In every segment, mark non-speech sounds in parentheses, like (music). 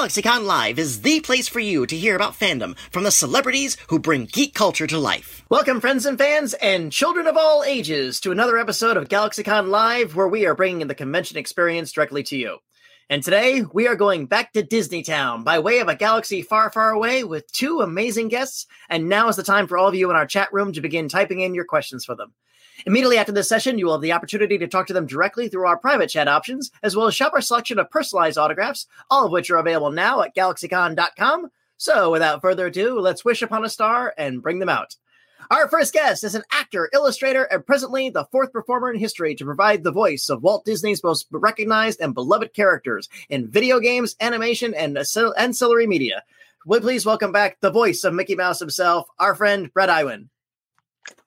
GalaxyCon Live is the place for you to hear about fandom from the celebrities who bring geek culture to life. Welcome, friends and fans, and children of all ages, to another episode of GalaxyCon Live, where we are bringing the convention experience directly to you. And today, we are going back to Disney Town by way of a galaxy far, far away with two amazing guests. And now is the time for all of you in our chat room to begin typing in your questions for them. Immediately after this session, you will have the opportunity to talk to them directly through our private chat options, as well as shop our selection of personalized autographs, all of which are available now at galaxycon.com. So, without further ado, let's wish upon a star and bring them out. Our first guest is an actor, illustrator, and presently the fourth performer in history to provide the voice of Walt Disney's most recognized and beloved characters in video games, animation, and ancillary media. Would please welcome back the voice of Mickey Mouse himself, our friend Bret Iwan.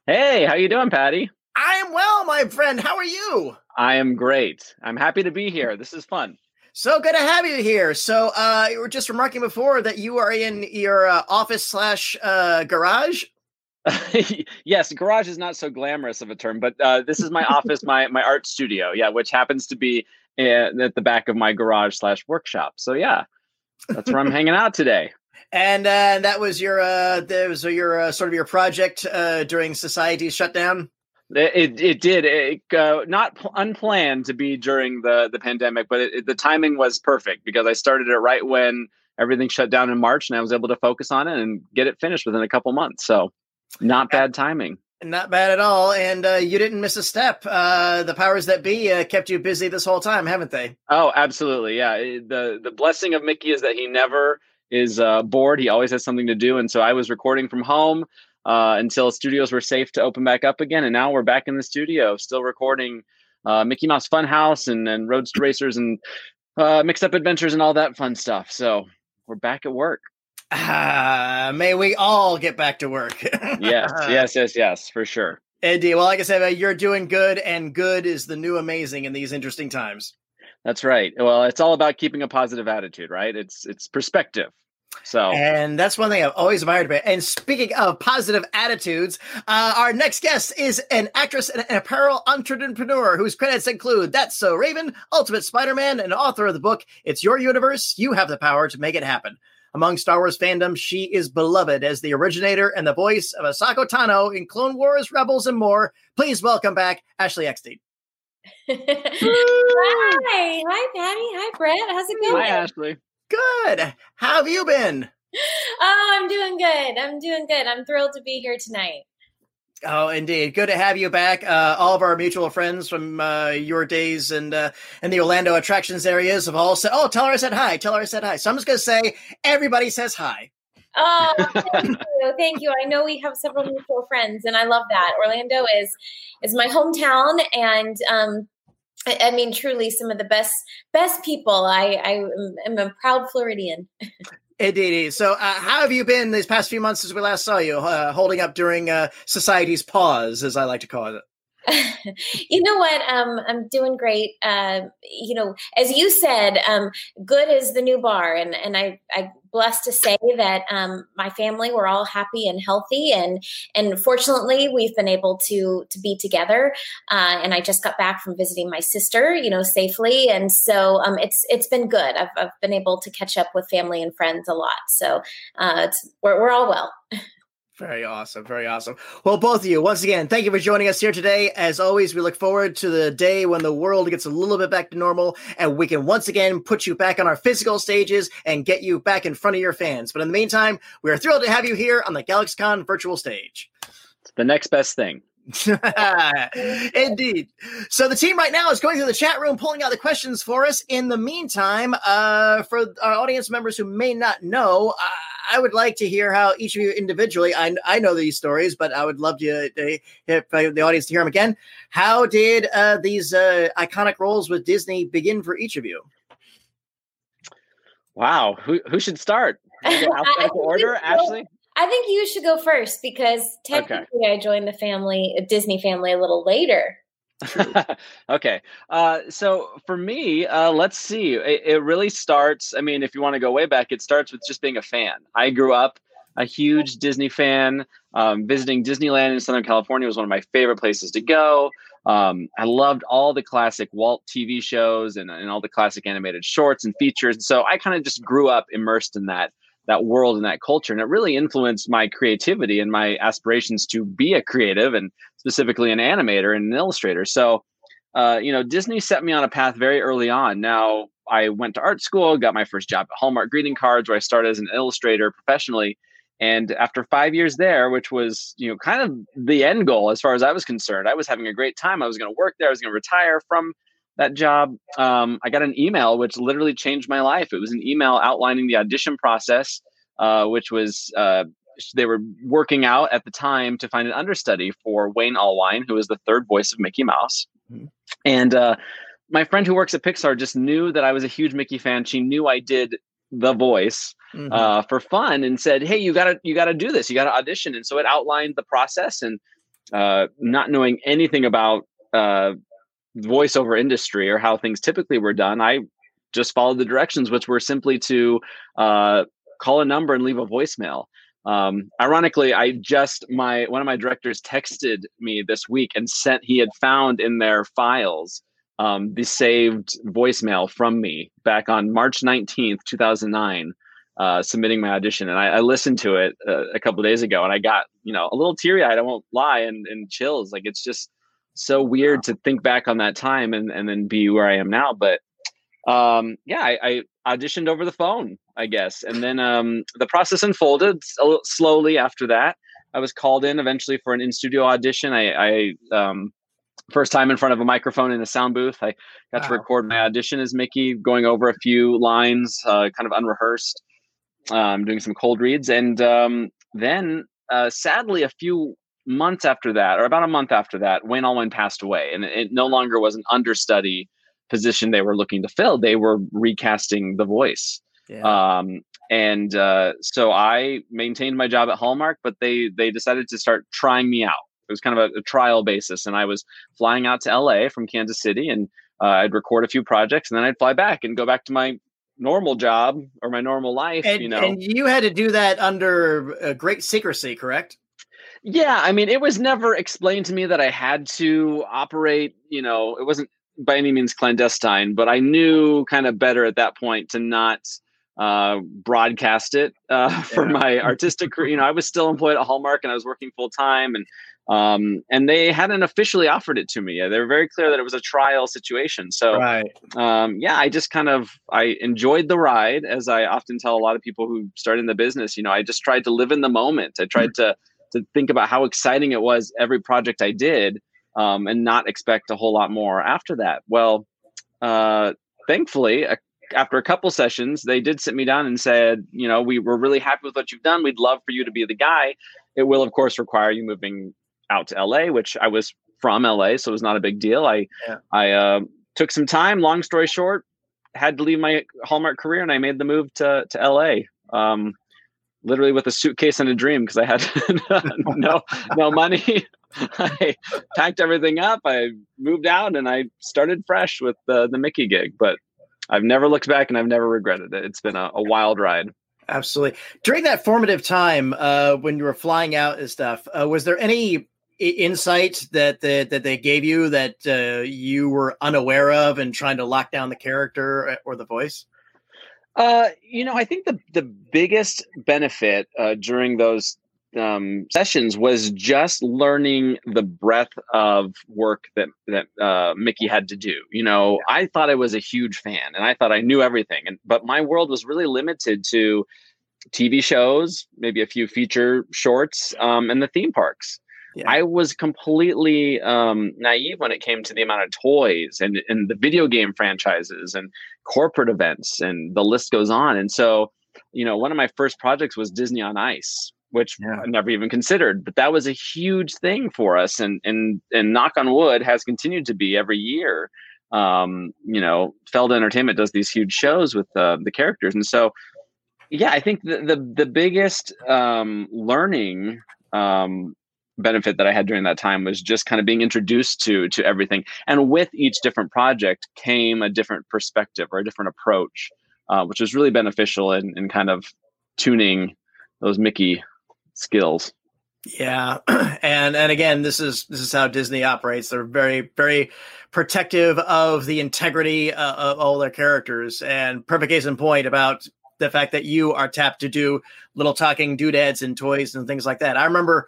Hey, how you doing, Patty? I am well, my friend. How are you? I am great. I'm happy to be here. This is fun. So good to have you here. So, uh, you were just remarking before that you are in your uh, office slash uh, garage. (laughs) yes, garage is not so glamorous of a term, but uh, this is my office, my my art studio. Yeah, which happens to be in, at the back of my garage slash workshop. So yeah, that's where I'm (laughs) hanging out today. And uh, that was your uh, that was your uh, sort of your project uh, during society's shutdown. It it did it, uh, not p- unplanned to be during the the pandemic, but it, it, the timing was perfect because I started it right when everything shut down in March, and I was able to focus on it and get it finished within a couple months. So, not bad timing. Not bad at all, and uh, you didn't miss a step. Uh, the powers that be uh, kept you busy this whole time, haven't they? Oh, absolutely, yeah. the The blessing of Mickey is that he never is uh, bored. He always has something to do, and so I was recording from home uh, until studios were safe to open back up again. And now we're back in the studio, still recording uh, Mickey Mouse Funhouse and, and Roadster Racers and uh, Mixed Up Adventures and all that fun stuff. So we're back at work. Ah, may we all get back to work. (laughs) yes, yes, yes, yes, for sure. Indeed. Well, like I said, you're doing good, and good is the new amazing in these interesting times. That's right. Well, it's all about keeping a positive attitude, right? It's it's perspective. So, and that's one thing I've always admired about. And speaking of positive attitudes, uh, our next guest is an actress and an apparel entrepreneur whose credits include That's So Raven, Ultimate Spider Man, and author of the book It's Your Universe. You have the power to make it happen. Among Star Wars fandom, she is beloved as the originator and the voice of Ahsoka Tano in Clone Wars, Rebels, and more. Please welcome back Ashley Eckstein. (laughs) hi, hi, Patty. Hi, Bret. How's it going? Hi, Ashley. Good. How have you been? Oh, I'm doing good. I'm doing good. I'm thrilled to be here tonight. Oh, indeed. Good to have you back. Uh, all of our mutual friends from uh, your days and uh, in the Orlando attractions areas have all said, "Oh, tell her I said hi. Tell her I said hi." So I'm just going to say everybody says hi. Oh, (laughs) thank you, thank you. I know we have several mutual friends, and I love that. Orlando is is my hometown, and um, I, mean, truly, some of the best best people. I I am a proud Floridian. Indeed. So, uh, how have you been these past few months since we last saw you, uh, holding up during uh, society's pause, as I like to call it? (laughs) you know what? Um, I'm doing great. Uh, you know, as you said, um, good is the new bar, and and I I blessed to say that um, my family we're all happy and healthy, and and fortunately we've been able to to be together. Uh, and I just got back from visiting my sister, you know, safely, and so um, it's it's been good. I've I've been able to catch up with family and friends a lot, so uh, we're we're all well. (laughs) Very awesome. Very awesome. Well, both of you, once again, thank you for joining us here today. As always, we look forward to the day when the world gets a little bit back to normal and we can once again put you back on our physical stages and get you back in front of your fans. But in the meantime, we are thrilled to have you here on the GalaxyCon virtual stage. It's the next best thing. (laughs) Indeed. So the team right now is going through the chat room, pulling out the questions for us. In the meantime, uh, for our audience members who may not know, uh, I would like to hear how each of you individually. I, I know these stories, but I would love to, to hear the audience to hear them again. How did uh, these uh, iconic roles with Disney begin for each of you? Wow, who who should start? (laughs) Alphabetical order, Ashley. I think you should go first because technically okay. I joined the family, Disney family, a little later. (laughs) okay. Uh, so for me, uh, let's see. It, it, really starts. I mean, if you want to go way back, it starts with just being a fan. I grew up a huge Disney fan. Um, visiting Disneyland in Southern California was one of my favorite places to go. Um, I loved all the classic Walt TV shows and, and all the classic animated shorts and features. So I kind of just grew up immersed in that that world and that culture, and it really influenced my creativity and my aspirations to be a creative and specifically an animator and an illustrator. So, uh, you know, Disney set me on a path very early on. Now I went to art school, got my first job at Hallmark Greeting Cards, where I started as an illustrator professionally. And after five years there, which was you know kind of the end goal as far as I was concerned, I was having a great time. I was going to work there. I was going to retire from that job. Um, I got an email which literally changed my life. It was an email outlining the audition process, uh, which was uh, they were working out at the time to find an understudy for Wayne Allwine, who is the third voice of Mickey Mouse. Mm-hmm. And uh, my friend who works at Pixar just knew that I was a huge Mickey fan. She knew I did the voice mm-hmm. uh, for fun and said, "Hey, you gotta you gotta do this. You gotta audition." And so it outlined the process. And uh, not knowing anything about uh, voiceover industry or how things typically were done, I just followed the directions, which were simply to uh, call a number and leave a voicemail. Um, ironically, I just my one of my directors texted me this week and sent he had found in their files um, the saved voicemail from me back on March 19th, 2009, uh, submitting my audition. And I, I listened to it uh, a couple days ago and I got, you know, a little teary eyed, I won't lie, and, and chills. Like it's just so weird wow. to think back on that time and, and then be where I am now. But um, yeah, I, I, auditioned over the phone, I guess. And then um, the process unfolded slowly after that. I was called in eventually for an in studio audition. I, I um, first time in front of a microphone in a sound booth. I got wow. to record my audition as Mickey, going over a few lines, uh, kind of unrehearsed, um, doing some cold reads. And um, then, uh, sadly, a few months after that, or about a month after that, Wayne Allwine passed away, and it no longer was an understudy position they were looking to fill. They were recasting the voice. Yeah. Um, and uh, so I maintained my job at Hallmark, but they they decided to start trying me out it was kind of a, a, trial basis and i was flying out to la from kansas city and uh, i'd record a few projects and then i'd fly back and go back to my normal job or my normal life and, you know and you had to do that under uh, great secrecy correct yeah i mean it was never explained to me that i had to operate you know it wasn't by any means clandestine but i knew kind of better at that point to not uh, broadcast it uh, (laughs) for yeah. my artistic career. You know, I was still employed at Hallmark and I was working full time, and um, and they hadn't officially offered it to me. They were very clear that it was a trial situation. So, right. um, yeah, I just kind of I enjoyed the ride, as I often tell a lot of people who start in the business. You know, I just tried to live in the moment. I tried mm-hmm. to to think about how exciting it was every project I did, um, and not expect a whole lot more after that. Well, uh, thankfully, a, after a couple sessions, they did sit me down and said, you know, we were really happy with what you've done. We'd love for you to be the guy. It will, of course, require you moving out to LA, which I was from LA, so it was not a big deal. I yeah. I uh, took some time. Long story short, had to leave my Hallmark career, and I made the move to to LA. Um, literally with a suitcase and a dream because I had (laughs) no no money. (laughs) I packed everything up. I moved out, and I started fresh with the the Mickey gig. But I've never looked back, and I've never regretted it. It's been a, a wild ride. Absolutely. During that formative time, uh, when you were flying out and stuff, uh, was there any insight that that, that they gave you that uh, you were unaware of and trying to lock down the character uh, or the voice? Uh, you know, I think the the biggest benefit uh, during those um, sessions was just learning the breadth of work that that uh, Mickey had to do. You know, yeah. I thought I was a huge fan, and I thought I knew everything, and but my world was really limited to TV shows, maybe a few feature shorts, um, and the theme parks. Yeah. I was completely um, naive when it came to the amount of toys and, and the video game franchises and corporate events, and the list goes on. And so, you know, one of my first projects was Disney on Ice, which yeah. I never even considered, but that was a huge thing for us. And and and knock on wood has continued to be every year. Um, you know, Feld Entertainment does these huge shows with uh, the characters, and so yeah, I think the the, the biggest um, learning um, benefit that I had during that time was just kind of being introduced to to everything. And with each different project came a different perspective or a different approach, uh, which was really beneficial in, in kind of tuning those Mickey skills. Yeah, (clears throat) and and again, this is this is how Disney operates. They're very very protective of the integrity uh, of all their characters. And perfect case in point about the fact that you are tapped to do little talking doodads and toys and things like that. I remember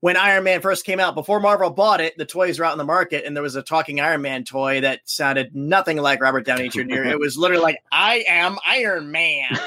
when Iron Man first came out, before Marvel bought it, the toys were out in the market, and there was a talking Iron Man toy that sounded nothing like Robert Downey Jr. (laughs) it was literally like, "I am Iron Man." (laughs)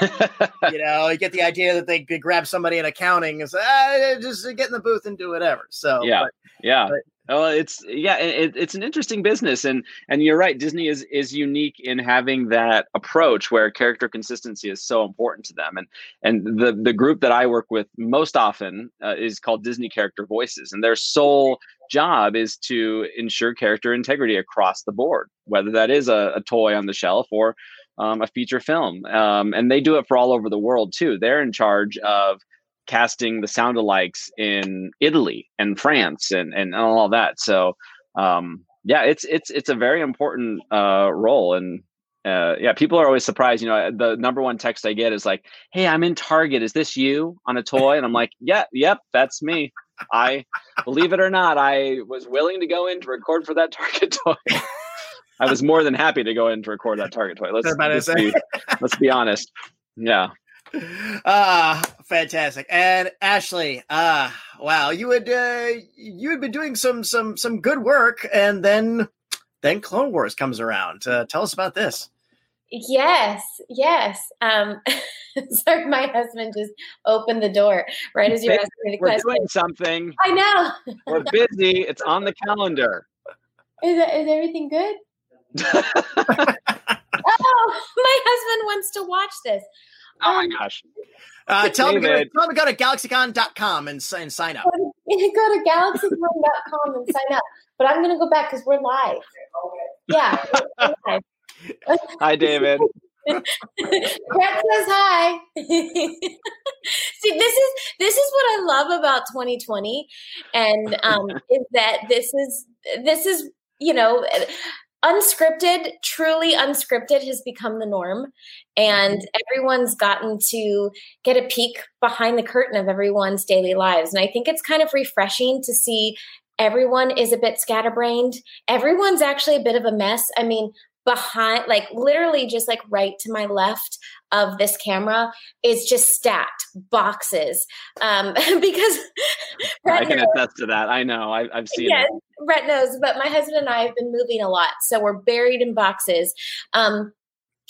you know, you get the idea that they could grab somebody in accounting and say, ah, "Just get in the booth and do whatever." So yeah, but, yeah. But, Oh, it's yeah, it, it's an interesting business, and and you're right. Disney is is unique in having that approach where character consistency is so important to them, and and the the group that I work with most often uh, is called Disney Character Voices, and their sole job is to ensure character integrity across the board, whether that is a, a toy on the shelf or um, a feature film, um, and they do it for all over the world too. They're in charge of casting the sound alikes in Italy and France and and all that. So um, yeah, it's it's it's a very important uh, role and. Uh, yeah, people are always surprised. You know, the number one text I get is like, "Hey, I'm in Target. Is this you on a toy?" And I'm like, "Yeah, yep, that's me." I believe it or not, I was willing to go in to record for that Target (laughs) toy. I was more than happy to go in to record that Target toy. Let's, let's be, let's be honest. Yeah ah, fantastic. And Ashley, ah, wow, you had uh, you had been doing some some some good work, and then then Clone Wars comes around. Uh, tell us about this. Yes, yes. Um, (laughs) sorry, my husband just opened the door right as you were asking me the we're question. We're doing something. I know. we're busy. It's on the calendar. Is, is everything good? (laughs) oh, (laughs) my husband wants to watch this. Oh my um, gosh. Uh, tell, them to, tell them to go to galaxycon.com and, and sign up. Go to (laughs) galaxycon.com and sign up. But I'm going to go back because we're live. Yeah. We're live. Hi, David. (laughs) Bret says hi. (laughs) See, this is this is what I love about 2020, and um, is that this is this is you know unscripted, truly unscripted has become the norm. And mm-hmm. everyone's gotten to get a peek behind the curtain of everyone's daily lives. And I think it's kind of refreshing to see everyone is a bit scatterbrained. Everyone's actually a bit of a mess. I mean, behind like literally just like right to my left of this camera is just stacked boxes um (laughs) because i can attest to that. I know. I, have seen yes, it knows but my husband and i have been moving a lot so we're buried in boxes. Um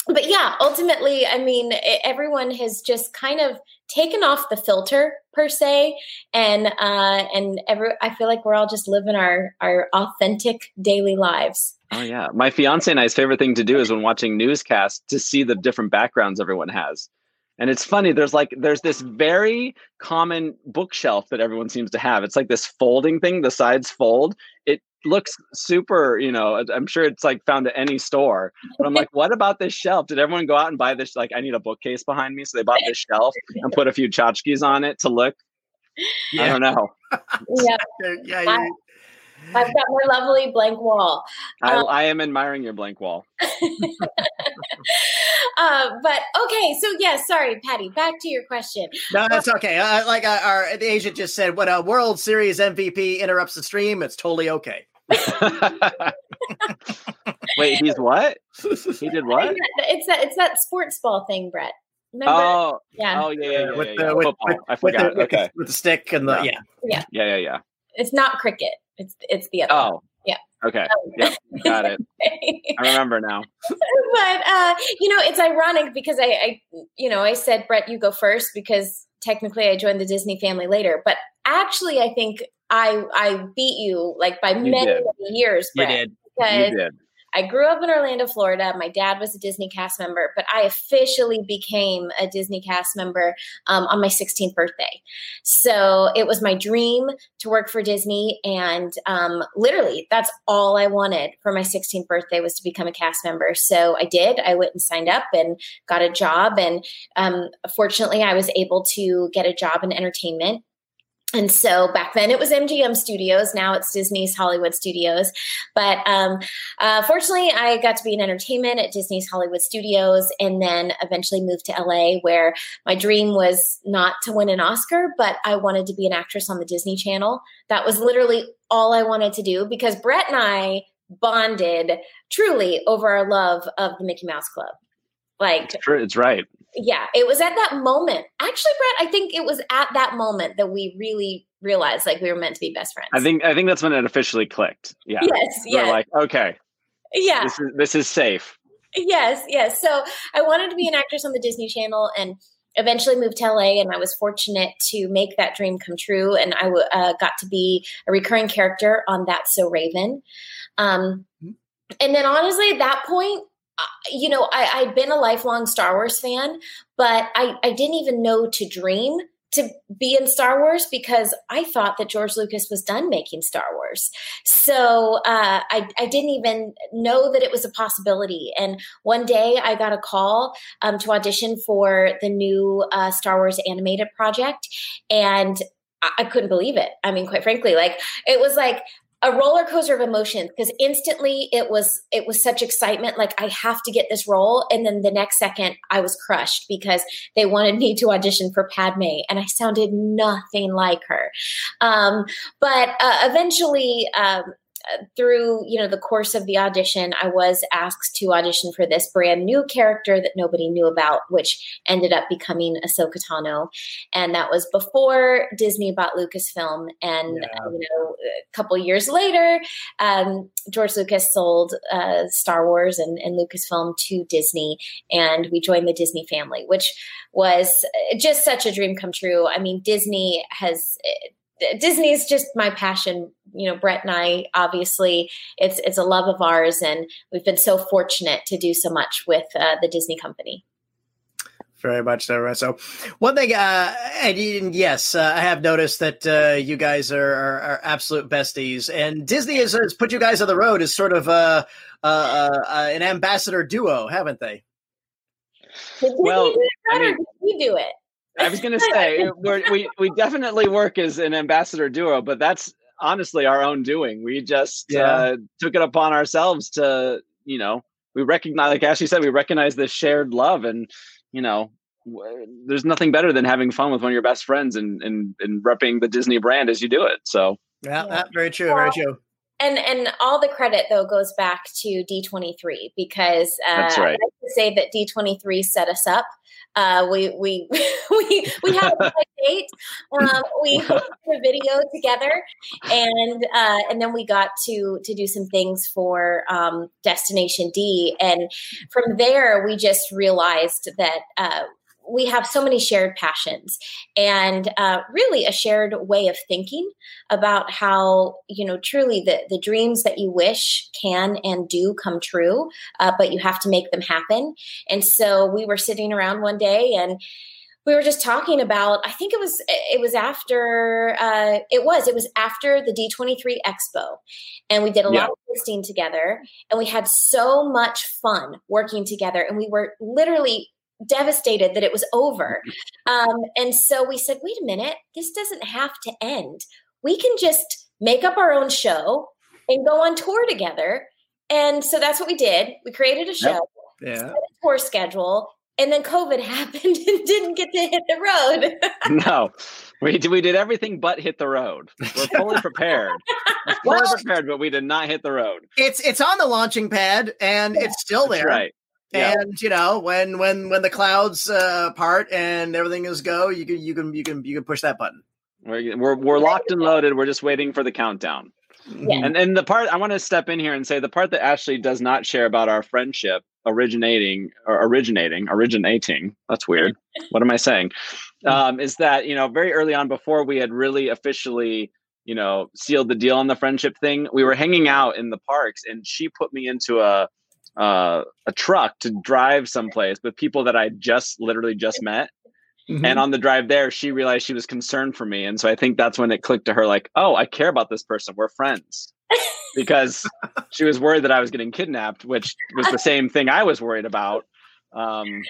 but yeah ultimately i mean everyone has just kind of taken off the filter per se and uh and every i feel like we're all just living our our authentic daily lives Oh yeah, my fiance and I's favorite thing to do is when watching newscasts to see the different backgrounds everyone has. And it's funny, there's like there's this very common bookshelf that everyone seems to have. It's like this folding thing, the sides fold. It looks super, you know, I'm sure it's like found at any store. But I'm like, (laughs) what about this shelf? Did everyone go out and buy this? Like, I need a bookcase behind me. So they bought this shelf and put a few tchotchkes on it to look. Yeah. I don't know. yeah. (laughs) yeah, I've got my lovely blank wall. I, um, I am admiring your blank wall. (laughs) uh, but okay, so yeah, sorry, Patty. Back to your question. No, that's okay. Uh, like uh, our the agent just said, when a World Series MVP interrupts the stream, it's totally okay. (laughs) Wait, he's what? He did what? It's that it's that sports ball thing, Bret. Remember? Oh, yeah. Oh, yeah, yeah, yeah. With yeah, the, yeah. With, with, I forgot. With the, okay. With the stick and the yeah. Yeah. Yeah, yeah, yeah. It's not cricket. It's it's the other. Oh. One. Yeah. Okay. Yeah. Got it. (laughs) I remember now. but uh, you know, it's ironic because I, I, you know, I said Bret, you go first because technically I joined the Disney family later. But actually, I think I I beat you like by you many, many years. Bret, you did. Because you did. I grew up in Orlando, Florida. My dad was a Disney cast member, but I officially became a Disney cast member um, on my 16th birthday. So it was my dream to work for Disney. And um, literally, that's all I wanted for my 16th birthday was to become a cast member. So I did. I went and signed up and got a job. And um, fortunately, I was able to get a job in entertainment and so back then it was MGM Studios. Now it's Disney's Hollywood Studios. But um, uh, fortunately, I got to be in entertainment at Disney's Hollywood Studios and then eventually moved to LA, where my dream was not to win an Oscar, but I wanted to be an actress on the Disney Channel. That was literally all I wanted to do because Bret and I bonded truly over our love of the Mickey Mouse Club. Like, it's, it's right yeah, it was at that moment. Actually, Bret, I think it was at that moment that we really realized like we were meant to be best friends. I think I think that's when it officially clicked. Yeah. Yes. Yeah. Like, okay. Yeah. This is this is safe. Yes. Yes. So I wanted to be an actress on the Disney Channel and eventually moved to LA and I was fortunate to make that dream come true. And I uh, got to be a recurring character on That So Raven. Um, mm-hmm. and then honestly, at that point, you know, I, I'd been a lifelong Star Wars fan, but I, I didn't even know to dream to be in Star Wars because I thought that George Lucas was done making Star Wars. So uh, I, I, didn't even know that it was a possibility. And one day I got a call um, to audition for the new uh, Star Wars animated project. And I couldn't believe it. I mean, quite frankly, like it was like a roller coaster of emotions because instantly it was it was such excitement like i have to get this role. And then the next second i was crushed because they wanted me to audition for padme and i sounded nothing like her. Um, but uh, eventually um, through you know the course of the audition i was asked to audition for this brand new character that nobody knew about which ended up becoming ahsoka tano. And that was before disney bought lucasfilm. And yeah. you know a couple years later um, george lucas sold uh, star wars and, and lucasfilm to disney. And we joined the disney family which was just such a dream come true. I mean disney has Disney is just my passion. You know, Bret and I obviously it's it's a love of ours, and we've been so fortunate to do so much with uh, the Disney company. Very much so. So, one thing, uh, and yes, uh, I have noticed that uh, you guys are, are, are, absolute besties, and Disney has, has, put you guys on the road as sort of uh, uh, uh, an ambassador duo, haven't they? well, I mean, we do it. I was going (laughs) to say we we definitely work as an ambassador duo, but that's honestly our own doing. We just yeah. uh, took it upon ourselves to, you know, we recognize, like Ashley said, we recognize this shared love, and you know, w- there's nothing better than having fun with one of your best friends and and and repping the Disney brand as you do it. So yeah, yeah. very true, very true and and all the credit though goes back to D23 because uh, That's right. I like to say that D23 set us up. Uh, we we (laughs) we we had a date. Um, we (laughs) hosted a video together, and uh, and then we got to to do some things for um, Destination D, and from there we just realized that uh, we have so many shared passions and uh, really a shared way of thinking about how you know truly the, the dreams that you wish can and do come true uh, but you have to make them happen and so we were sitting around one day and we were just talking about i think it was it was after uh, it was it was after the d23 expo and we did a yeah. lot of listing together and we had so much fun working together and we were literally devastated that it was over. Um, and so we said, wait a minute, this doesn't have to end. We can just make up our own show and go on tour together. And so that's what we did. We created a show, yep. yeah. a tour schedule, and then COVID (laughs) happened and didn't get to hit the road. (laughs) no, we did, we did everything but hit the road. We're fully prepared. We're fully prepared, but we did not hit the road. It's it's on the launching pad and yeah. it's still there. That's right. And you know when when when the clouds uh, part and everything is go, you can you can you can you can push that button. We're we're, we're locked and loaded. We're just waiting for the countdown. Yeah. And and the part I want to step in here and say the part that Ashley does not share about our friendship originating or originating originating that's weird (laughs) what am i saying hmm. um, is that you know very early on before we had really officially you know sealed the deal on the friendship thing we were hanging out in the parks and she put me into a uh, a truck to drive someplace with people that I just literally just met. Mm-hmm. And on the drive there, she realized she was concerned for me. And so I think that's when it clicked to her like, oh, I care about this person. We're friends. because (laughs) she was worried that I was getting kidnapped, which was the same thing I was worried about. Um,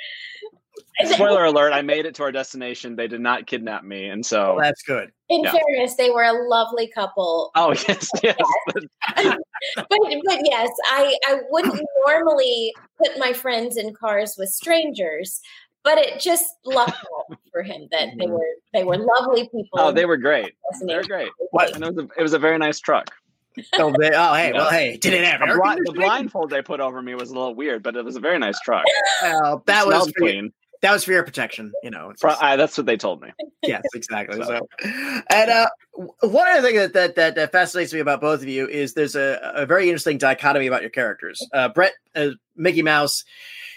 spoiler alert i made it to our destination. They did not kidnap me and so well, that's good. In yeah. fairness they were a lovely couple. Oh (laughs) yes (laughs) yes. But, but yes i i wouldn't normally put my friends in cars with strangers but it just lucked for him that they mm-hmm. were they were lovely people. Oh they were great. They were great. What? And it, was a, it was a very nice truck. Oh, they, oh, hey, well, hey, did it ever? The, (laughs) the, blindfold they put over me was a little weird, but it was a very nice truck. Well, that was clean that was for your protection. You know, just, uh, that's what they told me. (laughs) Yes, exactly. so. so. and uh, one other thing that, that, that that fascinates me about both of you is there's a, a very interesting dichotomy about your characters. Uh, Brett, uh, Mickey Mouse,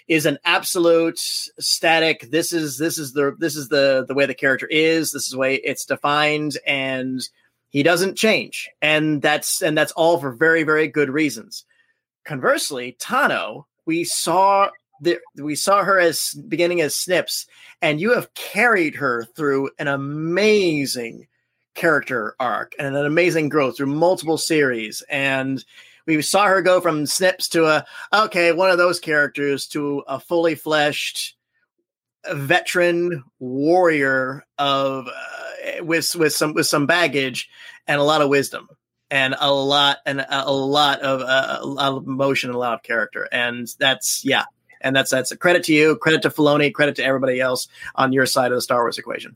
is an absolute static. This is this is the this is the the way the character is. This is the way it's defined, and he doesn't change, and that's and that's all for very very good reasons. Conversely, Tano, we saw the, we saw her as beginning as Snips, and you have carried her through an amazing character arc and an amazing growth through multiple series. And we saw her go from Snips to a okay, one of those characters to a fully fleshed veteran warrior of uh, with with some with some baggage and a lot of wisdom and a lot and a, lot of uh, a lot of emotion and a lot of character and that's yeah and that's that's a credit to you, credit to Filoni, credit to everybody else on your side of the Star Wars equation.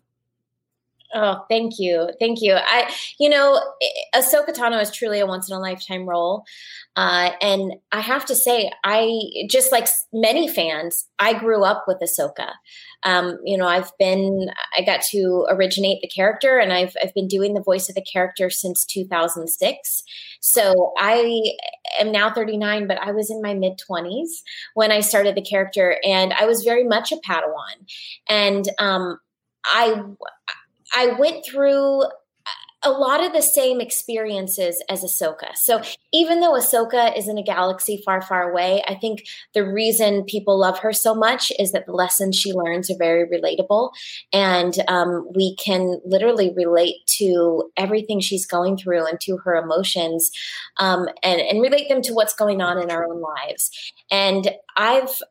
Oh, thank you, thank you. I, you know, Ahsoka Tano is truly a once in a lifetime role, uh, and I have to say, I just like many fans, I grew up with Ahsoka. Um, you know, I've been, I got to originate the character, and I've I've been doing the voice of the character since 2006. So I am now 39, but I was in my mid 20s when I started the character, and I was very much a Padawan, and um, I I went through a lot of the same experiences as Ahsoka. So even though Ahsoka is in a galaxy far, far away, I think the reason people love her so much is that the lessons she learns are very relatable, and um, we can literally relate to everything she's going through and to her emotions, um, and and relate them to what's going on in our own lives. And I've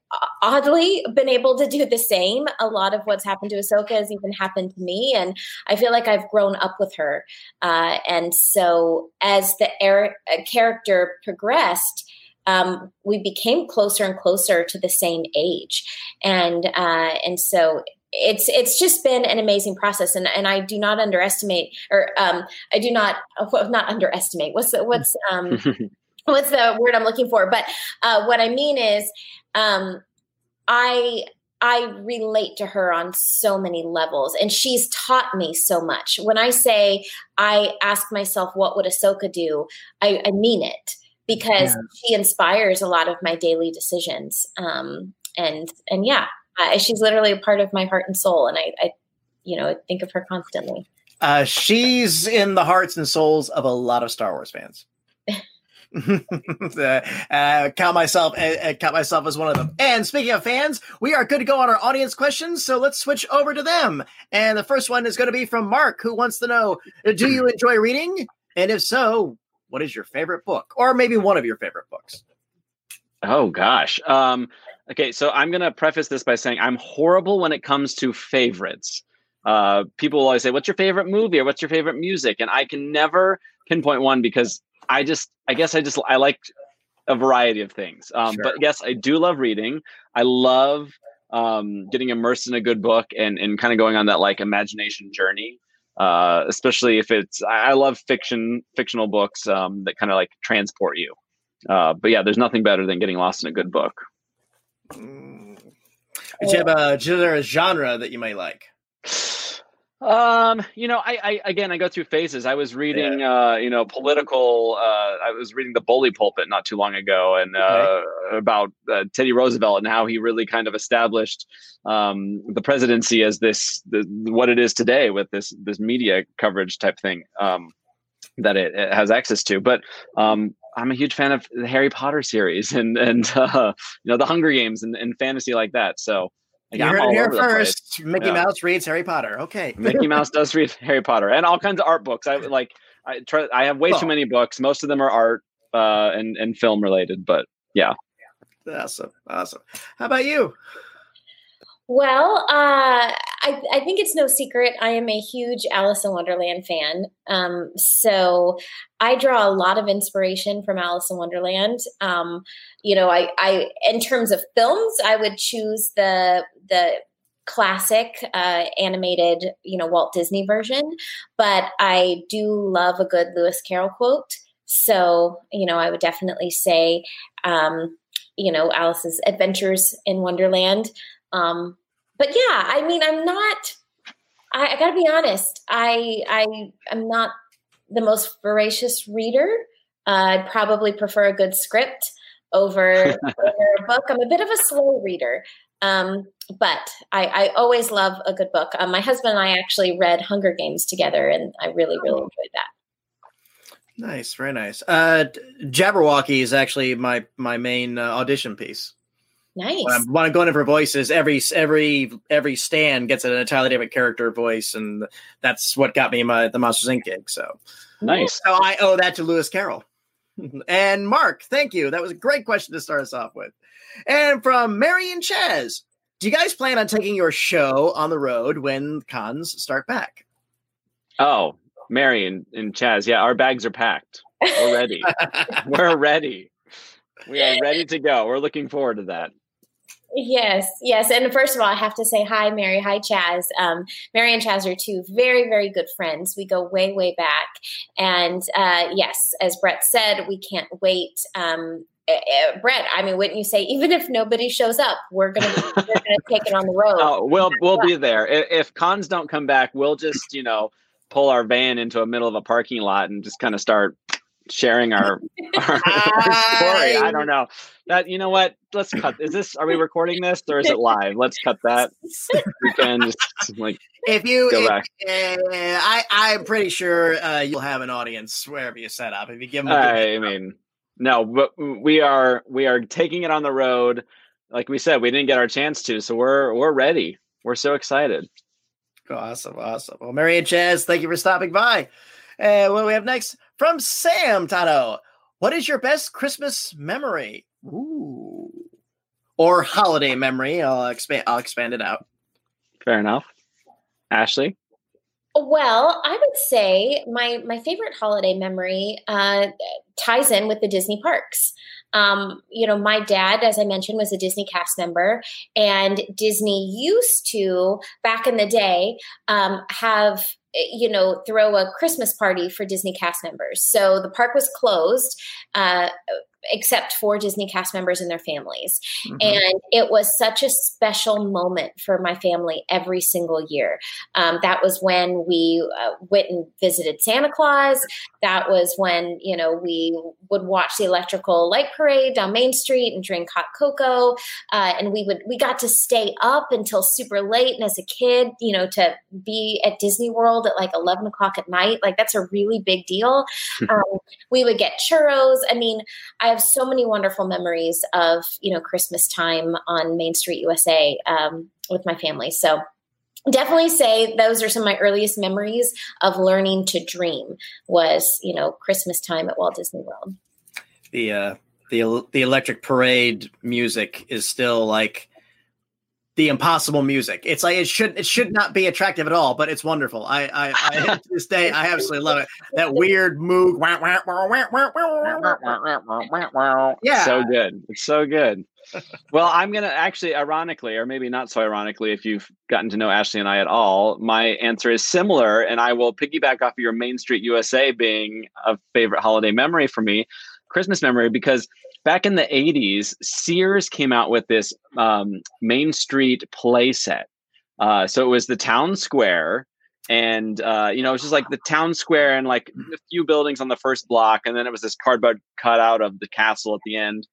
oddly been able to do the same. A lot of what's happened to Ahsoka has even happened to me, and I feel like I've grown up with her. Uh, and so, as the er- character progressed, um, we became closer and closer to the same age, and uh, and so it's it's just been an amazing process and and I do not underestimate or um I do not (laughs) well, not underestimate what's the, what's um (laughs) what's the word I'm looking for? But uh, what I mean is, um, I I relate to her on so many levels, and she's taught me so much. When I say I ask myself, what would Ahsoka do? I, I mean it because yeah. she inspires a lot of my daily decisions. Um, and and yeah, uh, she's literally a part of my heart and soul, and I, I you know, think of her constantly. Uh, she's in the hearts and souls of a lot of Star Wars fans. (laughs) uh, count myself uh, count myself as one of them. And speaking of fans, we are good to go on our audience questions, so let's switch over to them. And the first one is going to be from Mark, who wants to know: Do you (clears throat) enjoy reading? And if so, what is your favorite book, or maybe one of your favorite books? Oh gosh. Um, okay, so I'm going to preface this by saying I'm horrible when it comes to favorites. Uh, people always say, "What's your favorite movie?" or "What's your favorite music?" And I can never pinpoint one because I just, I guess I just, I like a variety of things. Um, sure. But yes, I do love reading. I love um, getting immersed in a good book and, and kind of going on that like imagination journey. Uh, especially if it's, I love fiction, fictional books um, that kind of like transport you. Uh, but yeah, there's nothing better than getting lost in a good book. Mm. Do you have a genre that you might like? (sighs) Um, you know, I, I again, I go through phases. I was reading, yeah. uh, you know, political. Uh, I was reading the Bully Pulpit not too long ago, and okay. uh, about uh, Teddy Roosevelt and how he really kind of established um, the presidency as this the, what it is today with this this media coverage type thing um, that it, it, has access to. But um, I'm a huge fan of the Harry Potter series (laughs) and and uh, you know the Hunger Games and, and fantasy like that. So like, you heard it here first. Mickey yeah. Mouse reads Harry Potter. Okay. (laughs) Mickey Mouse does read Harry Potter and all kinds of art books. I like. I try. I have way too many books. Most of them are art uh, and and film related. But yeah. Awesome. Awesome. How about you? Well, uh, I, I, think it's no secret. I am a huge Alice in Wonderland fan. Um, so I draw a lot of inspiration from Alice in Wonderland. Um, you know, I, I, in terms of films, I would choose the the classic uh, animated, you know, Walt Disney version. But I do love a good Lewis Carroll quote. So, you know, I would definitely say, um, you know, Alice's Adventures in Wonderland. Um, but yeah, I mean, I'm not. I, I got to be honest. I I am not the most voracious reader. Uh, I'd probably prefer a good script over, (laughs) over a book. I'm a bit of a slow reader, um, but I, I, always love a good book. Um, my husband and I actually read Hunger Games together, and I really, really oh. enjoyed that. Nice, very nice. Uh, Jabberwocky is actually my my main uh, audition piece. Nice. When I'm, when I'm, going in for voices, every every every stand gets an entirely different character voice, and that's what got me my the Monsters Inc. gig. So nice. So I owe that to Lewis Carroll. (laughs) and Mark, thank you. That was a great question to start us off with. And from Marion Chaz, do you guys plan on taking your show on the road when cons start back? Oh, Marion and, and Chaz, yeah, our bags are packed. We're ready. (laughs) We're ready. We are ready to go. We're looking forward to that. Yes, yes. And first of all, I have to say hi, Mary. Hi, Chaz. Um, Mary and Chaz are two very, very good friends. We go way, way back. And uh, yes, as Bret said, we can't wait. Um, uh, Bret, I mean, wouldn't you say even if nobody shows up, we're gonna (laughs) we're gonna take it on the road? Oh, we'll we'll be there. If, if cons don't come back, we'll just you know pull our van into a middle of a parking lot and just kind of start sharing our, (laughs) our, our, story. I don't know. That you know what? Let's cut. Is this? Are we recording this or is it live? Let's cut that. (laughs) We can just like if you. Go if, back. Uh, I I'm pretty sure uh, you'll have an audience wherever you set up. If you give them. I mean, no, but we are we are taking it on the road. Like we said, we didn't get our chance to, so we're we're ready. We're so excited. Awesome, awesome. Well, Mary and Chaz, thank you for stopping by. And uh, what do we have next? From Sam Tato. What is your best Christmas memory? Ooh. Or holiday memory. I'll expand I'll expand it out. Fair enough. Ashley? Well, I would say my my favorite holiday memory uh, ties in with the Disney parks. Um, you know, my dad, as I mentioned, was a Disney cast member, and Disney used to back in the day um, have you know throw a christmas party for disney cast members. So the park was closed uh, except for Disney cast members and their families. Mm-hmm. And it was such a special moment for my family every single year. Um, that was when we uh, went and visited Santa Claus. That was when, you know, we would watch the electrical light parade down Main Street and drink hot cocoa. Uh, and we would, we got to stay up until super late. And as a kid, you know, to be at Disney World at like 11 o'clock at night, like that's a really big deal. (laughs) um, we would get churros. I mean, I have so many wonderful memories of you know Christmas time on Main Street USA um, with my family. So definitely say those are some of my earliest memories of learning to dream was you know Christmas time at Walt Disney World. The uh, the the Electric Parade music is still like the impossible music. It's like it should it should not be attractive at all, but it's wonderful. I I, I (laughs) to this day I absolutely love it. That weird moog. Yeah, so good. It's so good. (laughs) well, I'm gonna actually, ironically, or maybe not so ironically, if you've gotten to know Ashley and I at all, my answer is similar, and I will piggyback off of your Main Street USA being a favorite holiday memory for me, Christmas memory, because back in the 80s, Sears came out with this um, Main Street play set. Uh, so it was the town square. And, uh, you know, it was just like the town square and like a few buildings on the first block. And then it was this cardboard cutout of the castle at the end.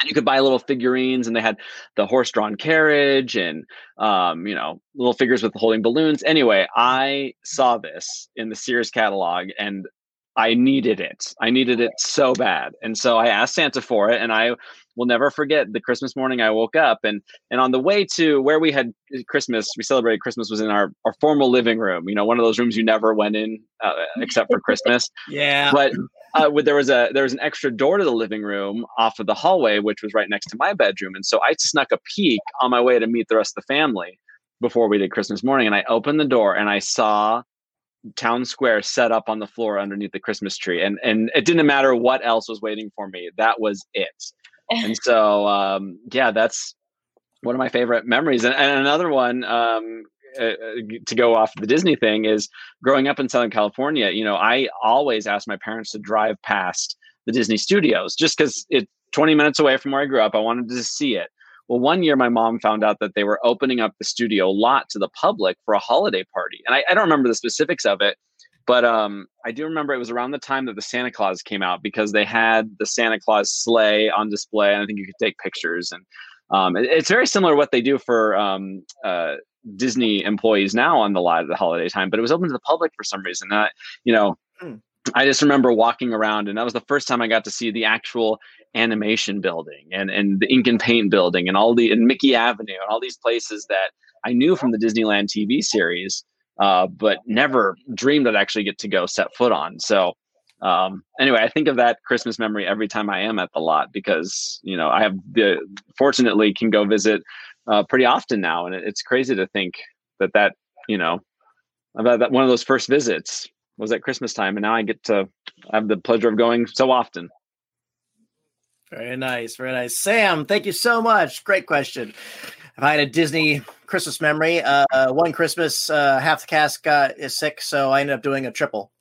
And you could buy little figurines, and they had the horse-drawn carriage, and um, you know, little figures with holding balloons. Anyway, I saw this in the Sears catalog, and I needed it. I needed it so bad. And so I asked Santa for it and I will never forget the Christmas morning I woke up and and on the way to where we had Christmas, we celebrated Christmas was in our our formal living room. You know, one of those rooms you never went in uh, (laughs) except for Christmas. yeah. But uh, there was a there was an extra door to the living room off of the hallway, which was right next to my bedroom, and so I snuck a peek on my way to meet the rest of the family before we did Christmas morning, and I opened the door and I saw town square set up on the floor underneath the Christmas tree, and and it didn't matter what else was waiting for me. That was it. and (laughs) so um, yeah, that's one of my favorite memories. And, and another one um, uh, to go off the Disney thing is growing up in Southern California. You know, I always asked my parents to drive past the Disney studios just because it's 20 minutes away from where I grew up. I wanted to see it. Well, one year my mom found out that they were opening up the studio lot to the public for a holiday party. And I, I don't remember the specifics of it, but um, I do remember it was around the time that the Santa Claus came out because they had the Santa Claus sleigh on display. And I think you could take pictures. And um, it, it's very similar to what they do for um, uh, Disney employees now on the lot at the holiday time, but it was open to the public for some reason. Uh, you know, mm. I just remember walking around, and that was the first time I got to see the actual animation building and and the ink and paint building and all the and Mickey Avenue and all these places that I knew from the Disneyland TV series, uh, but never dreamed I'd actually get to go set foot on. So um, anyway, I think of that Christmas memory every time I am at the lot because you know I have the fortunately can go visit uh, pretty often now, and it, it's crazy to think that that you know about that one of those first visits was at Christmas time, and now I get to have the pleasure of going so often. Very nice, very nice, Sam. Thank you so much. Great question. If I had a Disney Christmas memory, uh, one Christmas, uh, half the cast got is sick, so I ended up doing a triple.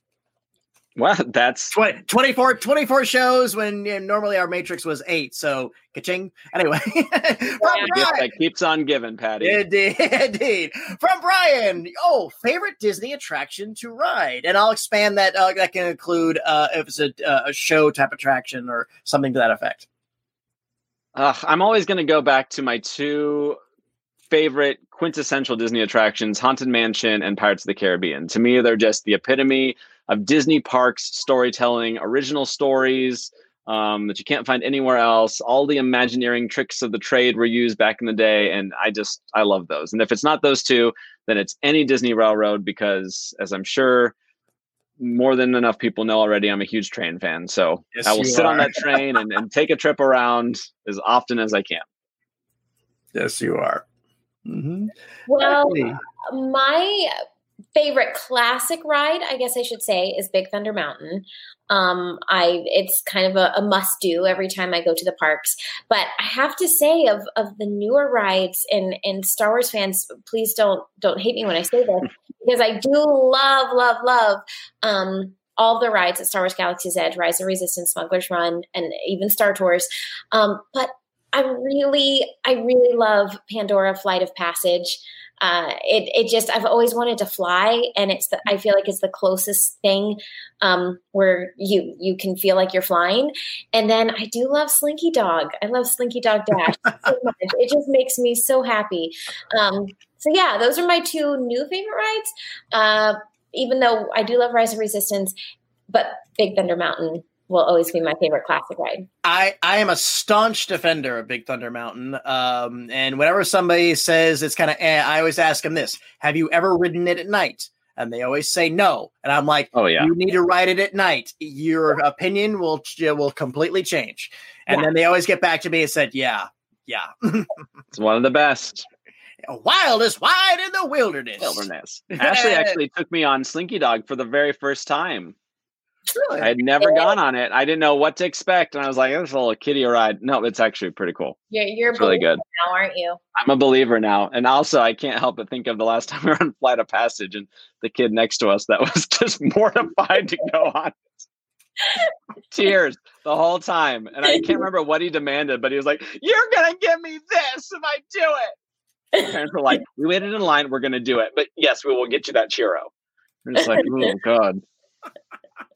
Well, (laughs) that's 20, 24, 24 shows when you know, normally our matrix was eight. So, ka-ching. Anyway, (laughs) that keeps on giving, Patty. Indeed, (laughs) indeed. From Brian, oh, favorite Disney attraction to ride, and I'll expand that. Uh, that can include uh, if it's a, uh, a show type attraction or something to that effect. Uh, I'm always going to go back to my two favorite quintessential Disney attractions, Haunted Mansion and Pirates of the Caribbean. To me, they're just the epitome of Disney parks storytelling, original stories um, that you can't find anywhere else. All the Imagineering tricks of the trade were used back in the day, and I just I love those. And if it's not those two, then it's any Disney Railroad because, as I'm sure more than enough people know already, I'm a huge train fan. So yes, I will sit are. on that train and, and take a trip around as often as I can. Yes, you are. Mm-hmm. Well, my favorite classic ride, I guess I should say, is Big Thunder Mountain. Um, I it's kind of a, a, must do every time I go to the parks. But I have to say, of of the newer rides, and and Star Wars fans, please don't don't hate me when I say this, because I do love love love. Um, all the rides at Star Wars Galaxy's Edge, Rise of Resistance, Smuggler's Run, and even Star Tours. Um, but I really, I really love Pandora Flight of Passage uh, it it just I've always wanted to fly, and it's the, I feel like it's the closest thing um, where you you can feel like you're flying. And then I do love Slinky Dog. I love Slinky Dog Dash (laughs) so much. It just makes me so happy. Um, so yeah, those are my two new favorite rides. Uh, even though I do love Rise of Resistance, but Big Thunder Mountain will always be my favorite classic ride. I, I am a staunch defender of Big Thunder Mountain. Um, and whenever somebody says it's kind of, eh, I always ask them this: Have you ever ridden it at night? And they always say no. And I'm like, Oh yeah, you need to ride it at night. Your opinion will will completely change. And yeah. then they always get back to me and said, Yeah, yeah, (laughs) it's one of the best. Wildest wide in the wilderness. Wilderness. Ashley (laughs) actually took me on Slinky Dog for the very first time. Really? I had never yeah. gone on it. I didn't know what to expect, and I was like, "It's a little kiddie ride." No, it's actually pretty cool. You're, you're really good now, aren't you? I'm a believer now, and also I can't help but think of the last (laughs) time we were on Flight of Passage, and the kid next to us that was (laughs) just mortified to go on. Tears the whole time, and I can't remember what he demanded, but he was like, "You're gonna give me this if I do it." parents were like, "We waited in line. We're gonna do it, but yes, we will get you that churro." And it's like, "Oh God."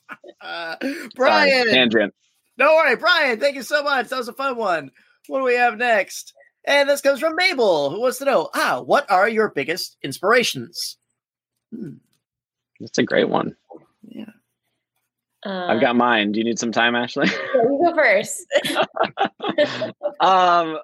(laughs) Uh, Brian. Sorry, tangent. Don't worry, Brian. Thank you so much. That was a fun one. What do we have next? And this comes from Mabel, who wants to know, ah, what are your biggest inspirations? Hmm. That's a great one. Yeah. Uh, I've got mine. Do you need some time, Ashley? (laughs) You go first. (laughs) um,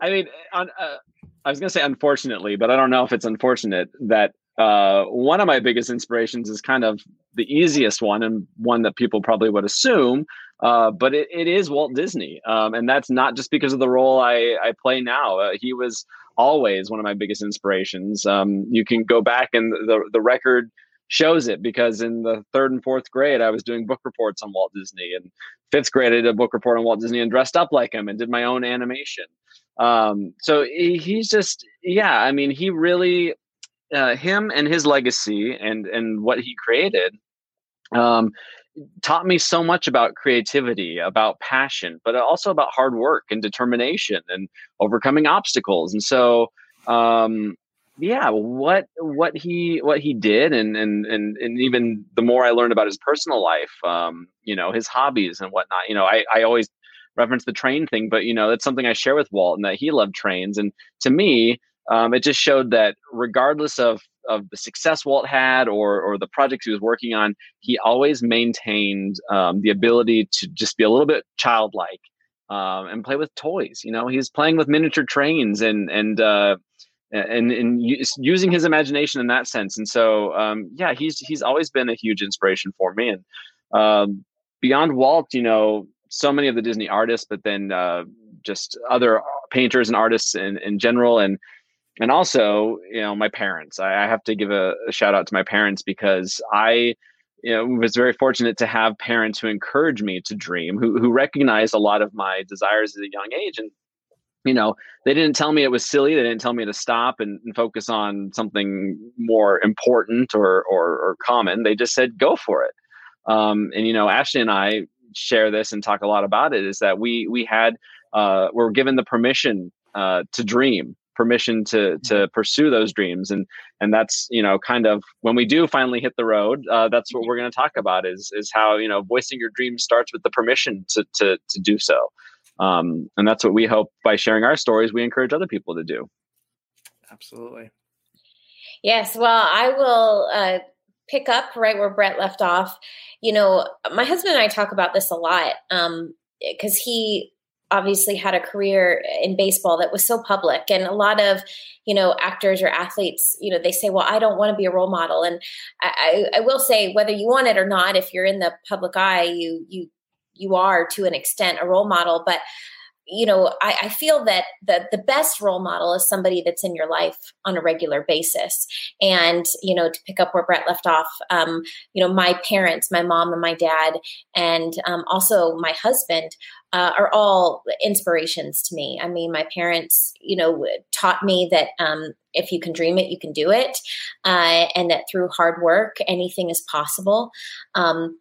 I mean, on, uh, I was going to say unfortunately, but I don't know if it's unfortunate that uh, one of my biggest inspirations is kind of the easiest one and one that people probably would assume, uh, but it, it is Walt Disney. Um, and that's not just because of the role I, I play now. Uh, he was always one of my biggest inspirations. Um, you can go back and the, the record shows it because in the third and fourth grade, I was doing book reports on Walt Disney. And fifth grade, I did a book report on Walt Disney and dressed up like him and did my own animation. Um, so he, he's just, yeah, I mean, he really uh, him and his legacy and and what he created um, taught me so much about creativity, about passion, but also about hard work and determination and overcoming obstacles. And so, um, yeah, what what he what he did, and and and and even the more I learned about his personal life, um, you know, his hobbies and whatnot. You know, I I always reference the train thing, but you know, that's something I share with Walt, and that he loved trains. And to me, um, it just showed that regardless of of the success Walt had or or the projects he was working on, he always maintained um, the ability to just be a little bit childlike um, and play with toys. You know, he's playing with miniature trains and and uh, and and using his imagination in that sense. And so, um, yeah, he's he's always been a huge inspiration for me. And um, beyond Walt, you know, so many of the Disney artists, but then uh, just other painters and artists in in general, and and also you know my parents i, I have to give a, a, shout out to my parents because i you know was very fortunate to have parents who encouraged me to dream who, who recognized a lot of my desires at a young age. And you know they didn't tell me it was silly. They didn't tell me to stop and, and focus on something more important or, or, or common. They just said go for it. Um, and you know ashley and i share this and talk a lot about it is that we we had uh, we're given the permission uh, to dream permission to to mm-hmm. pursue those dreams. And and that's you know kind of when we do finally hit the road uh, that's what we're going to talk about is is how you know voicing your dreams starts with the permission to to to do so. Um, and that's what we hope by sharing our stories we encourage other people to do. Absolutely. Yes well i will uh, pick up right where Bret left off. You know my husband and i talk about this a lot um because he obviously had a career in baseball that was so public. And a lot of you know actors or athletes you know they say well i don't want to be a role model. And I, I, will say whether you want it or not if you're in the public eye you you you are to an extent a role model. But you know, I, I, feel that the the best role model is somebody that's in your life on a regular basis. And you know, to pick up where Bret left off, um, you know, my parents, my mom and my dad, and um, also my husband uh, are all inspirations to me. I mean, my parents, you know, taught me that um, if you can dream it, you can do it, uh, and that through hard work, anything is possible. Um,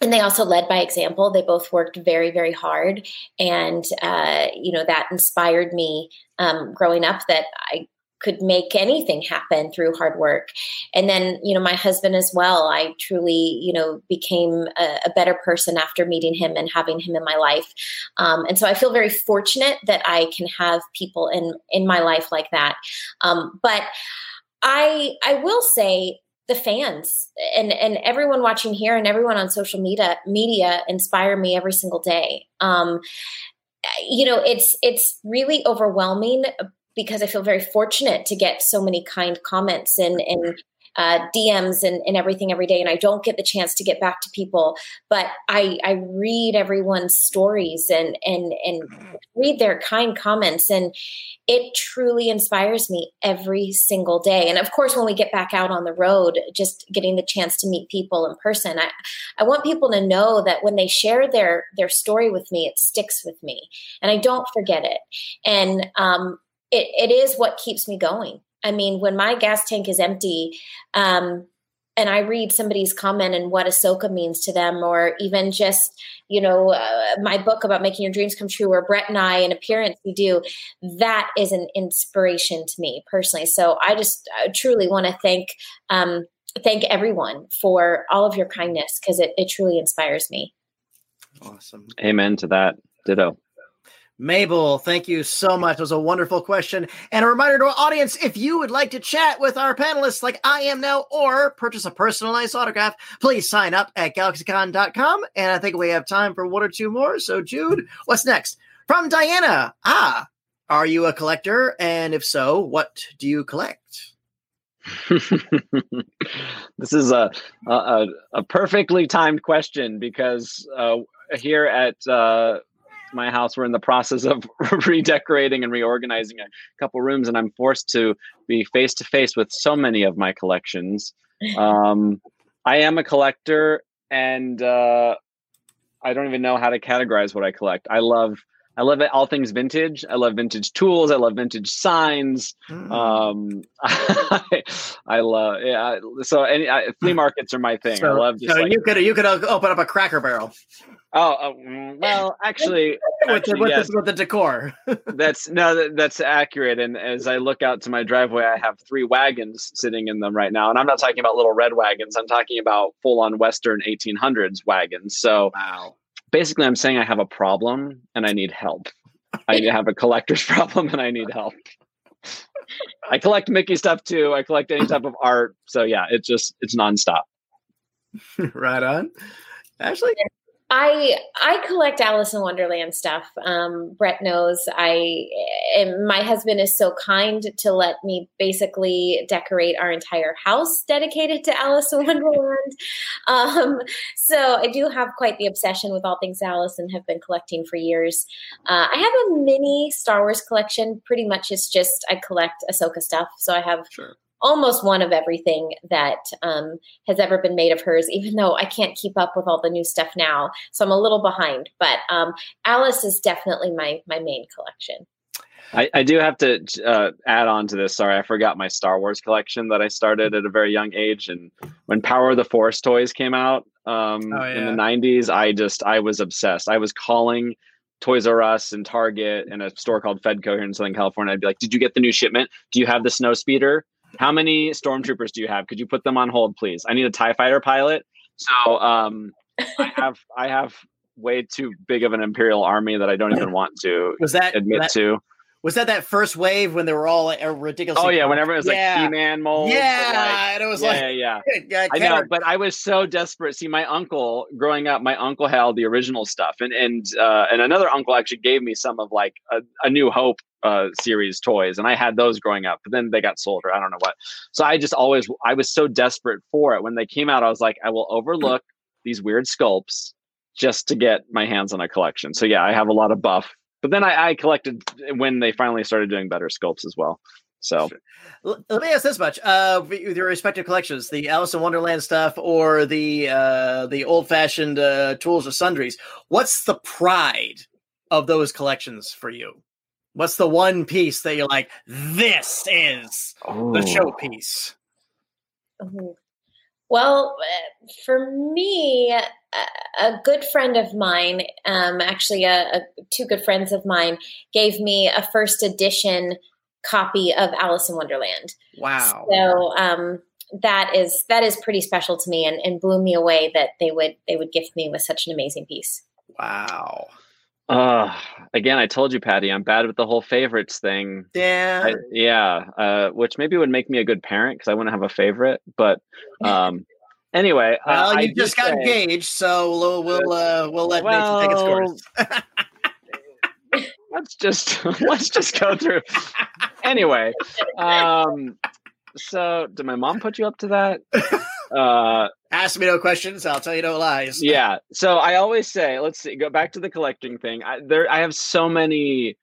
and they also led by example. They both worked very, very hard, and uh, you know that inspired me um, growing up. That I could make anything happen through hard work. And then, you know, my husband as well. I truly, you know, became a, a better person after meeting him and having him in my life. Um, and so I feel very fortunate that I can have people in in my life like that. Um, but I I will say the fans and and everyone watching here and everyone on social media media inspire me every single day. Um you know it's it's really overwhelming because i feel very fortunate to get so many kind comments and and uh, DMs and, and everything every day, and I don't get the chance to get back to people. But I, I read everyone's stories and and and read their kind comments, and it truly inspires me every single day. And of course, when we get back out on the road, just getting the chance to meet people in person, I I want people to know that when they share their their story with me, it sticks with me, and I don't forget it. And um, it, it is what keeps me going I mean, when my gas tank is empty, um, and I read somebody's comment and what Ahsoka means to them, or even just, you know, uh, my book about making your dreams come true, or Bret and I, an appearance we do, that is an inspiration to me personally. So I just uh, truly want to thank um, thank everyone for all of your kindness because it, it truly inspires me. Awesome. Amen to that. Ditto. Mabel, thank you so much. It was a wonderful question. And a reminder to our audience if you would like to chat with our panelists like I am now or purchase a personalized autograph, please sign up at galaxycon.com. And I think we have time for one or two more. So, Jude, what's next? From Diana. Ah, are you a collector? And if so, what do you collect? (laughs) this is a, a, a perfectly timed question because uh, here at uh, my house. We're in the process of (laughs) redecorating and reorganizing a couple rooms, and I'm forced to be face to face with so many of my collections. Um, I am a collector, and uh, I don't even know how to categorize what I collect. I love. I love it, all things vintage. I love vintage tools. I love vintage signs. Mm. Um, (laughs) I, I, love yeah. So any I, flea markets are my thing. So, I love. Just so like, you could you could open up a Cracker Barrel. Oh, uh, well, actually, (laughs) with, actually, the, with, yes. the, with the decor. (laughs) that's no, that, that's accurate. And as I look out to my driveway, I have three wagons sitting in them right now. And I'm not talking about little red wagons. I'm talking about full on Western 1800s wagons. So, wow. Basically, I'm saying I have a problem and I need help. I (laughs) have a collector's (laughs) problem and I need help. I collect Mickey stuff too. I collect any type of art. So yeah, it's just it's nonstop. (laughs) right on. Ashley. I I collect Alice in Wonderland stuff. Um, Bret knows I. my husband is so kind to let me basically decorate our entire house dedicated to Alice in Wonderland. (laughs) Um, so I do have quite the obsession with all things Alice and have been collecting for years. Uh, I have a mini Star Wars collection. Pretty much, it's just I collect Ahsoka stuff. So I have sure almost one of everything that um, has ever been made of hers, even though I can't keep up with all the new stuff now. So I'm a little behind. But um, Alice is definitely my my main collection. I, I do have to uh, add on to this. Sorry, I forgot my Star Wars collection that I started at a very young age. And when Power of the Force toys came out um, oh, yeah. in the '90s, I just I was obsessed. I was calling Toys R Us and Target and a store called Fedco here in Southern California. I'd be like, "Did you get the new shipment? Do you have the snow speeder?" How many stormtroopers do you have? Could you put them on hold, please? I need a Tie Fighter pilot. So um, I (laughs) have I have way too big of an imperial army that I don't even want to was that, admit that, to. Was that that first wave when they were all like, ridiculous? Oh yeah, whenever it was yeah. like He-Man mold. Yeah, like, and it was yeah, like yeah, yeah. (laughs) I know, but I was so desperate. See, my uncle growing up, my uncle had all the original stuff, and and uh, and another uncle actually gave me some of like a, a New Hope uh, series toys, and I had those growing up. But then they got sold, or I don't know what. So I just always I was so desperate for it when they came out. I was like, I will overlook these weird sculpts just to get my hands on a collection. So yeah, I have a lot of buff but then I, I collected when they finally started doing better sculpts as well. So let me ask this much: uh, with your respective collections, the Alice in Wonderland stuff or the uh, the old fashioned uh, tools or sundries, what's the pride of those collections for you? What's the one piece that you're like, this is oh. the showpiece? Oh. Well, for me, a good friend of mine, um, actually, a, a, two good friends of mine, gave me a first edition copy of Alice in Wonderland. Wow! So um, that is that is pretty special to me, and, and blew me away that they would they would gift me with such an amazing piece. Wow! Uh, again, I told you, Patty, I'm bad with the whole favorites thing. Yeah. I, yeah. Uh, which maybe would make me a good parent because I wouldn't have a favorite. But um, anyway, well, uh, you just got say, engaged, so we'll we'll uh, we'll let well, Nathan take its course. let's just (laughs) let's just go through. anyway, um, so did my mom put you up to that? (laughs) Uh, Ask me no questions. I'll tell you no lies. (laughs) yeah. So I always say, let's see, go back to the collecting thing. I, there, I have so many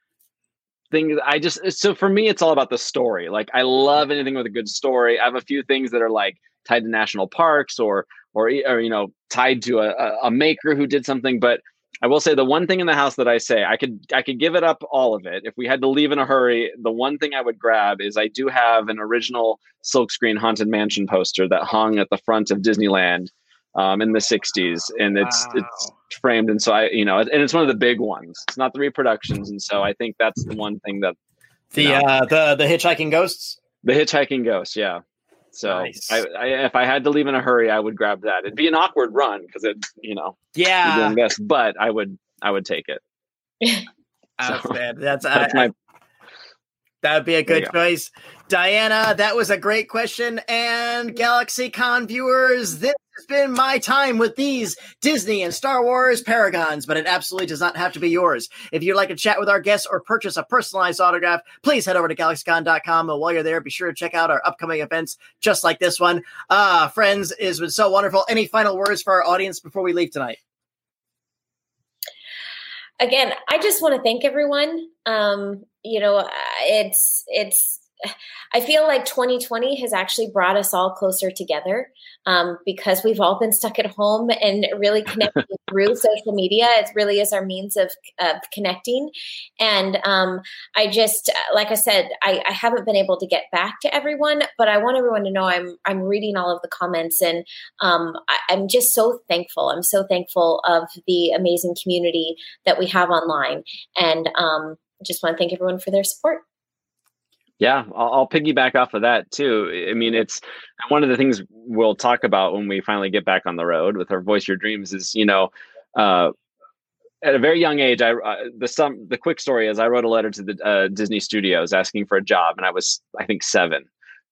things. I just so for me, it's all about the story. Like I love anything with a good story. I have a few things that are like tied to national parks or or or you know tied to a, a maker who did something, but I will say the one thing in the house that I say I could I could give it up all of it if we had to leave in a hurry. The one thing I would grab is I do have an original silkscreen haunted mansion poster that hung at the front of Disneyland um, in the '60s, and it's wow. it's framed, and so I you know, and it's one of the big ones. It's not the reproductions, and so I think that's the one thing that the know, uh, the the hitchhiking ghosts. The hitchhiking ghost, yeah. So nice. I, I, if I had to leave in a hurry, I would grab that. It'd be an awkward run because it, you know, yeah, doing this, but I would, I would take it. (laughs) So, that's, that's I, my that would be a good choice. Diana, that was a great question. And GalaxyCon viewers, this has been my time with these Disney and Star Wars paragons, but it absolutely does not have to be yours. If you'd like to chat with our guests or purchase a personalized autograph, please head over to galaxycon.com. And while you're there, be sure to check out our upcoming events just like this one. Ah, uh, friends, it's been so wonderful. Any final words for our audience before we leave tonight? Again, I just want to thank everyone. Um, you know, it's it's I feel like 2020 has actually brought us all closer together um, because we've all been stuck at home and really (laughs) connecting through social media. It really is our means of, of connecting. And um, I just, like I said, I, I, haven't been able to get back to everyone, but I want everyone to know I'm I'm reading all of the comments and um, I, I'm just so thankful. I'm so thankful of the amazing community that we have online, and um, just want to thank everyone for their support. Yeah, I'll, I'll, piggyback off of that too. I mean, it's one of the things we'll talk about when we finally get back on the road with our Voice Your Dreams is, you know, uh, at a very young age, I uh, the some the quick story is I wrote a letter to the uh, Disney Studios asking for a job, and I was I think seven,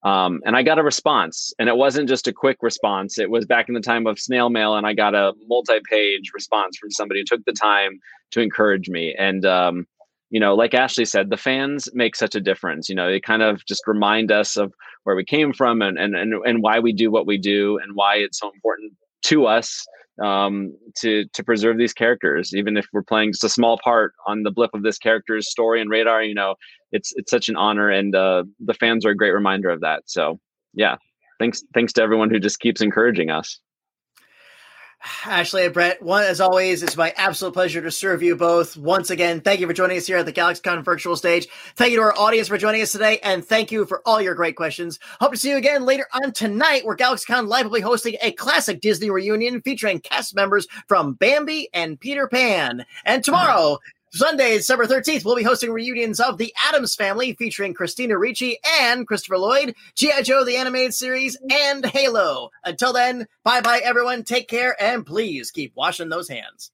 um, and I got a response, and it wasn't just a quick response. It was back in the time of snail mail, and I got a multi-page response from somebody who took the time to encourage me, and um, you know, like Ashley said, the fans make such a difference. You know, they kind of just remind us of where we came from and and and, and why we do what we do and why it's so important to us um, to to preserve these characters, even if we're playing just a small part on the blip of this character's story and radar. You know, it's it's such an honor, and uh, the fans are a great reminder of that. So, yeah, thanks thanks to everyone who just keeps encouraging us. Ashley and Bret, one as always, it's my absolute pleasure to serve you both. Once again, thank you for joining us here at the GalaxyCon virtual stage. Thank you to our audience for joining us today, and thank you for all your great questions. Hope to see you again later on tonight, where GalaxyCon Live will be hosting a classic Disney reunion featuring cast members from Bambi and Peter Pan. And tomorrow, Sunday, December 13th, we'll be hosting reunions of the Addams Family featuring Christina Ricci and Christopher Lloyd, G.I. Joe, the animated series, and Halo. Until then, bye bye, everyone. Take care, and please keep washing those hands.